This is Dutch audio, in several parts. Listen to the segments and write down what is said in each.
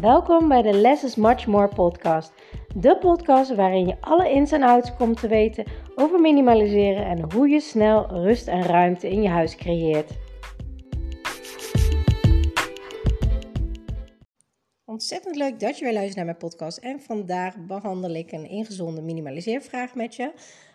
Welkom bij de Less is Much More podcast. De podcast waarin je alle ins en outs komt te weten over minimaliseren en hoe je snel rust en ruimte in je huis creëert. Ontzettend leuk dat je weer luistert naar mijn podcast. En vandaag behandel ik een ingezonde minimaliseervraag met je.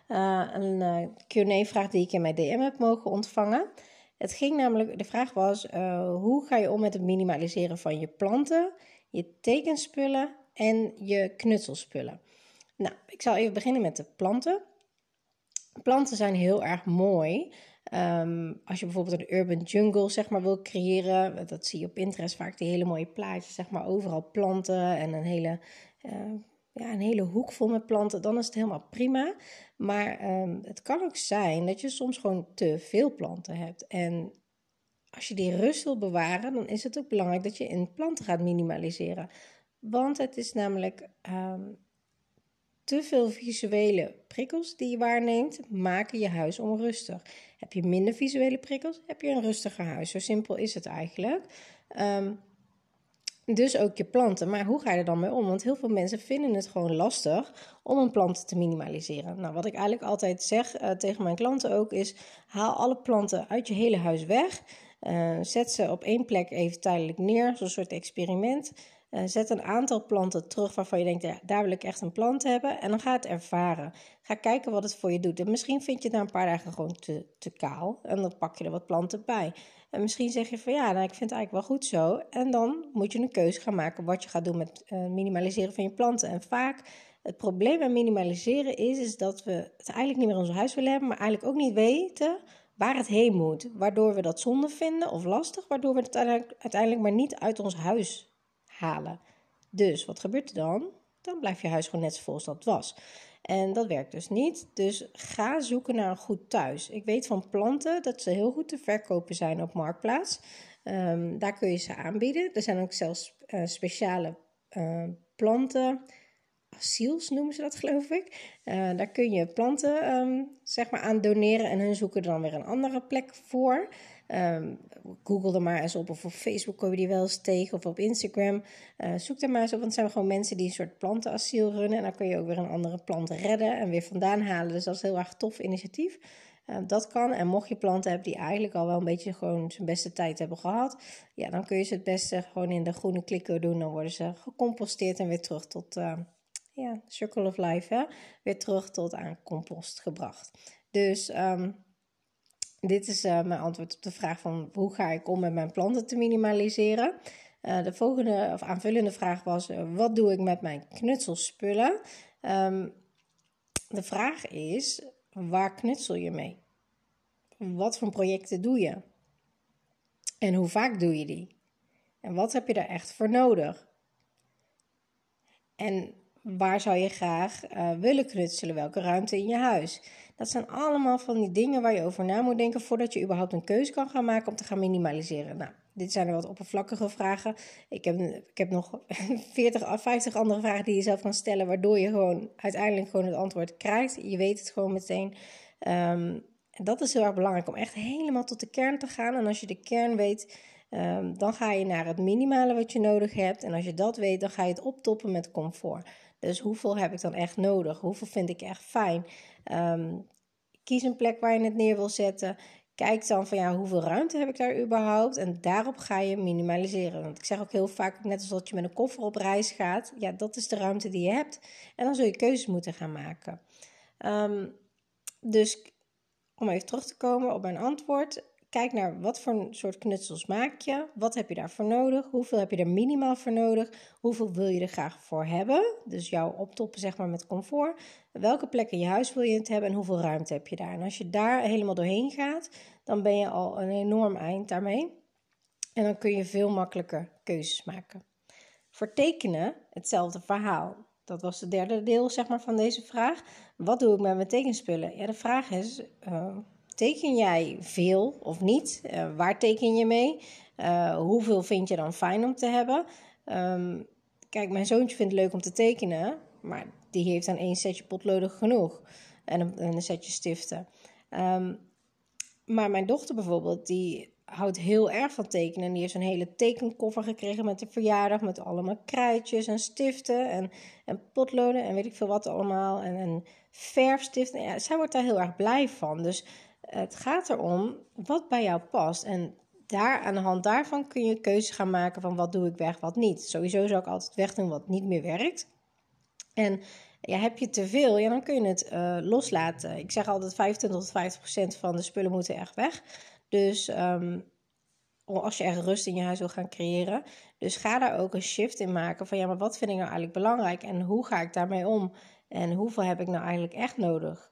Uh, een uh, Q&A-vraag die ik in mijn DM heb mogen ontvangen. Het ging namelijk, de vraag was, uh, hoe ga je om met het minimaliseren van je planten, je tekenspullen en je knutselspullen? Nou, ik zal even beginnen met de planten. Planten zijn heel erg mooi. Um, als je bijvoorbeeld een urban jungle zeg maar, wil creëren, dat zie je op Pinterest vaak, die hele mooie plaatjes, zeg maar, overal planten en een hele, uh, ja, een hele hoek vol met planten, dan is het helemaal prima. Maar um, het kan ook zijn dat je soms gewoon te veel planten hebt. En als je die rust wil bewaren, dan is het ook belangrijk dat je in planten gaat minimaliseren. Want het is namelijk um, te veel visuele prikkels die je waarneemt, maken je huis onrustig. Heb je minder visuele prikkels, heb je een rustiger huis. Zo simpel is het eigenlijk. Um, dus ook je planten. Maar hoe ga je er dan mee om? Want heel veel mensen vinden het gewoon lastig om een plant te minimaliseren. Nou, wat ik eigenlijk altijd zeg uh, tegen mijn klanten ook is: haal alle planten uit je hele huis weg. Uh, zet ze op één plek even tijdelijk neer, zo'n soort experiment. Uh, zet een aantal planten terug waarvan je denkt, ja, daar wil ik echt een plant hebben. En dan ga het ervaren. Ga kijken wat het voor je doet. En misschien vind je het na een paar dagen gewoon te, te kaal. En dan pak je er wat planten bij. En misschien zeg je van ja, nou, ik vind het eigenlijk wel goed zo. En dan moet je een keuze gaan maken wat je gaat doen met uh, minimaliseren van je planten. En vaak het probleem met minimaliseren is, is dat we het eigenlijk niet meer in ons huis willen hebben, maar eigenlijk ook niet weten waar het heen moet. Waardoor we dat zonde vinden of lastig, waardoor we het uiteindelijk maar niet uit ons huis halen. Dus wat gebeurt er dan? Dan blijft je huis gewoon net zo vol als dat was. En dat werkt dus niet. Dus ga zoeken naar een goed thuis. Ik weet van planten dat ze heel goed te verkopen zijn op Marktplaats. Um, daar kun je ze aanbieden. Er zijn ook zelfs uh, speciale uh, planten. Asiels noemen ze dat, geloof ik. Uh, daar kun je planten um, zeg maar aan doneren en hun zoeken dan weer een andere plek voor. Um, Google er maar eens op of op Facebook kom je die wel eens tegen of op Instagram. Uh, zoek er maar eens op, want het zijn gewoon mensen die een soort plantenasiel runnen. En dan kun je ook weer een andere plant redden en weer vandaan halen. Dus dat is een heel erg tof initiatief. Uh, dat kan. En mocht je planten hebben die eigenlijk al wel een beetje gewoon zijn beste tijd hebben gehad, ja, dan kun je ze het beste gewoon in de groene kliko doen. Dan worden ze gecomposteerd en weer terug tot, ja, circle of life, weer terug tot aan compost gebracht. Dus um, dit is uh, mijn antwoord op de vraag van hoe ga ik om met mijn planten te minimaliseren. Uh, de volgende of aanvullende vraag was: uh, wat doe ik met mijn knutselspullen? Um, de vraag is: waar knutsel je mee? Wat voor projecten doe je? En hoe vaak doe je die? En wat heb je daar echt voor nodig? En waar zou je graag willen knutselen? Welke ruimte in je huis? Dat zijn allemaal van die dingen waar je over na moet denken voordat je überhaupt een keuze kan gaan maken om te gaan minimaliseren. Nou, dit zijn er wat oppervlakkige vragen. Ik heb, ik heb nog 40 of 50 andere vragen die je zelf kan stellen, waardoor je gewoon uiteindelijk gewoon het antwoord krijgt. Je weet het gewoon meteen. Um, en dat is heel erg belangrijk om echt helemaal tot de kern te gaan. En als je de kern weet, um, dan ga je naar het minimale wat je nodig hebt. En als je dat weet, dan ga je het optoppen met comfort. Dus hoeveel heb ik dan echt nodig? Hoeveel vind ik echt fijn? Um, kies een plek waar je het neer wil zetten. Kijk dan van ja, hoeveel ruimte heb ik daar überhaupt? En daarop ga je minimaliseren. Want ik zeg ook heel vaak, net als dat je met een koffer op reis gaat, ja, dat is de ruimte die je hebt. En dan zul je keuzes moeten gaan maken. Um, dus om even terug te komen op mijn antwoord. Kijk naar wat voor soort knutsels maak je. Wat heb je daarvoor nodig? Hoeveel heb je er minimaal voor nodig? Hoeveel wil je er graag voor hebben? Dus jouw optoppen zeg maar met comfort. Welke plek in je huis wil je het hebben en hoeveel ruimte heb je daar? En als je daar helemaal doorheen gaat, dan ben je al een enorm eind daarmee. En dan kun je veel makkelijker keuzes maken. Voor tekenen hetzelfde verhaal. Dat was het derde deel zeg maar, van deze vraag. Wat doe ik met mijn tekenspullen? Ja, de vraag is, uh, teken jij veel of niet? Uh, waar teken je mee? Uh, hoeveel vind je dan fijn om te hebben? Um, kijk, mijn zoontje vindt het leuk om te tekenen, maar die heeft dan één setje potloden genoeg en een, setje stiften. Um, maar mijn dochter bijvoorbeeld, die houdt heel erg van tekenen. En die heeft een hele tekenkoffer gekregen met de verjaardag. Met allemaal krijtjes en stiften en, en potloden en weet ik veel wat allemaal. En, en verfstiften. Ja, zij wordt daar heel erg blij van. Dus het gaat erom wat bij jou past. En daar, aan de hand daarvan kun je keuze gaan maken van wat doe ik weg, wat niet. Sowieso zou ik altijd wegdoen wat niet meer werkt. En ja, heb je te veel, ja, dan kun je het uh, loslaten. Ik zeg altijd 25 tot 50 procent van de spullen moeten echt weg. Dus um, als je echt rust in je huis wil gaan creëren. Dus ga daar ook een shift in maken van ja, maar wat vind ik nou eigenlijk belangrijk en hoe ga ik daarmee om? En hoeveel heb ik nou eigenlijk echt nodig?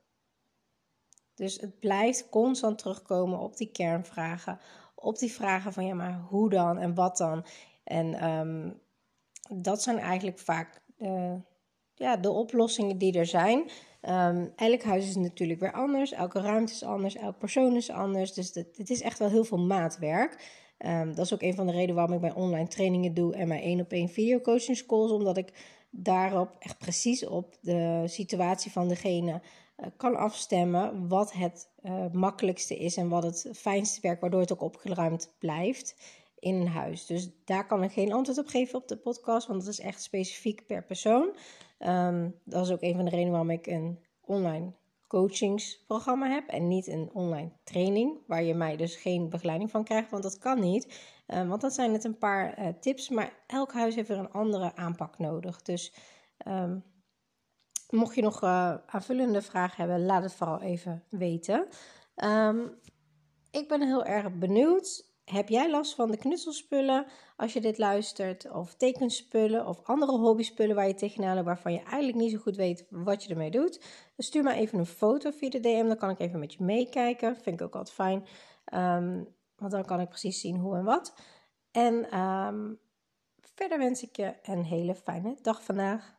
Dus het blijft constant terugkomen op die kernvragen. Op die vragen van ja, maar hoe dan en wat dan? En um, dat zijn eigenlijk vaak ja, de oplossingen die er zijn. Um, elk huis is natuurlijk weer anders. Elke ruimte is anders. Elke persoon is anders. Dus het is echt wel heel veel maatwerk. Um, dat is ook een van de redenen waarom ik mijn online trainingen doe en mijn één op één video coaching schools. Omdat ik daarop echt precies op de situatie van degene kan afstemmen. Wat het uh, makkelijkste is en wat het fijnste werkt, waardoor het ook opgeruimd blijft in een huis. Dus daar kan ik geen antwoord op geven op de podcast, want dat is echt specifiek per persoon. Um, dat is ook een van de redenen waarom ik een online coachingsprogramma heb en niet een online training, waar je mij dus geen begeleiding van krijgt, want dat kan niet. Um, want dat zijn net een paar uh, tips, maar elk huis heeft er een andere aanpak nodig. Dus um, mocht je nog uh, aanvullende vragen hebben, laat het vooral even weten. ik ben heel erg benieuwd heb jij last van de knutselspullen als je dit luistert? Of tekenspullen of andere hobbyspullen waar je tegenaan loopt waarvan je eigenlijk niet zo goed weet wat je ermee doet? Dus stuur maar even een foto via de DM, dan kan ik even met je meekijken. Vind ik ook altijd fijn, um, want dan kan ik precies zien hoe en wat. En um, verder wens ik je een hele fijne dag vandaag.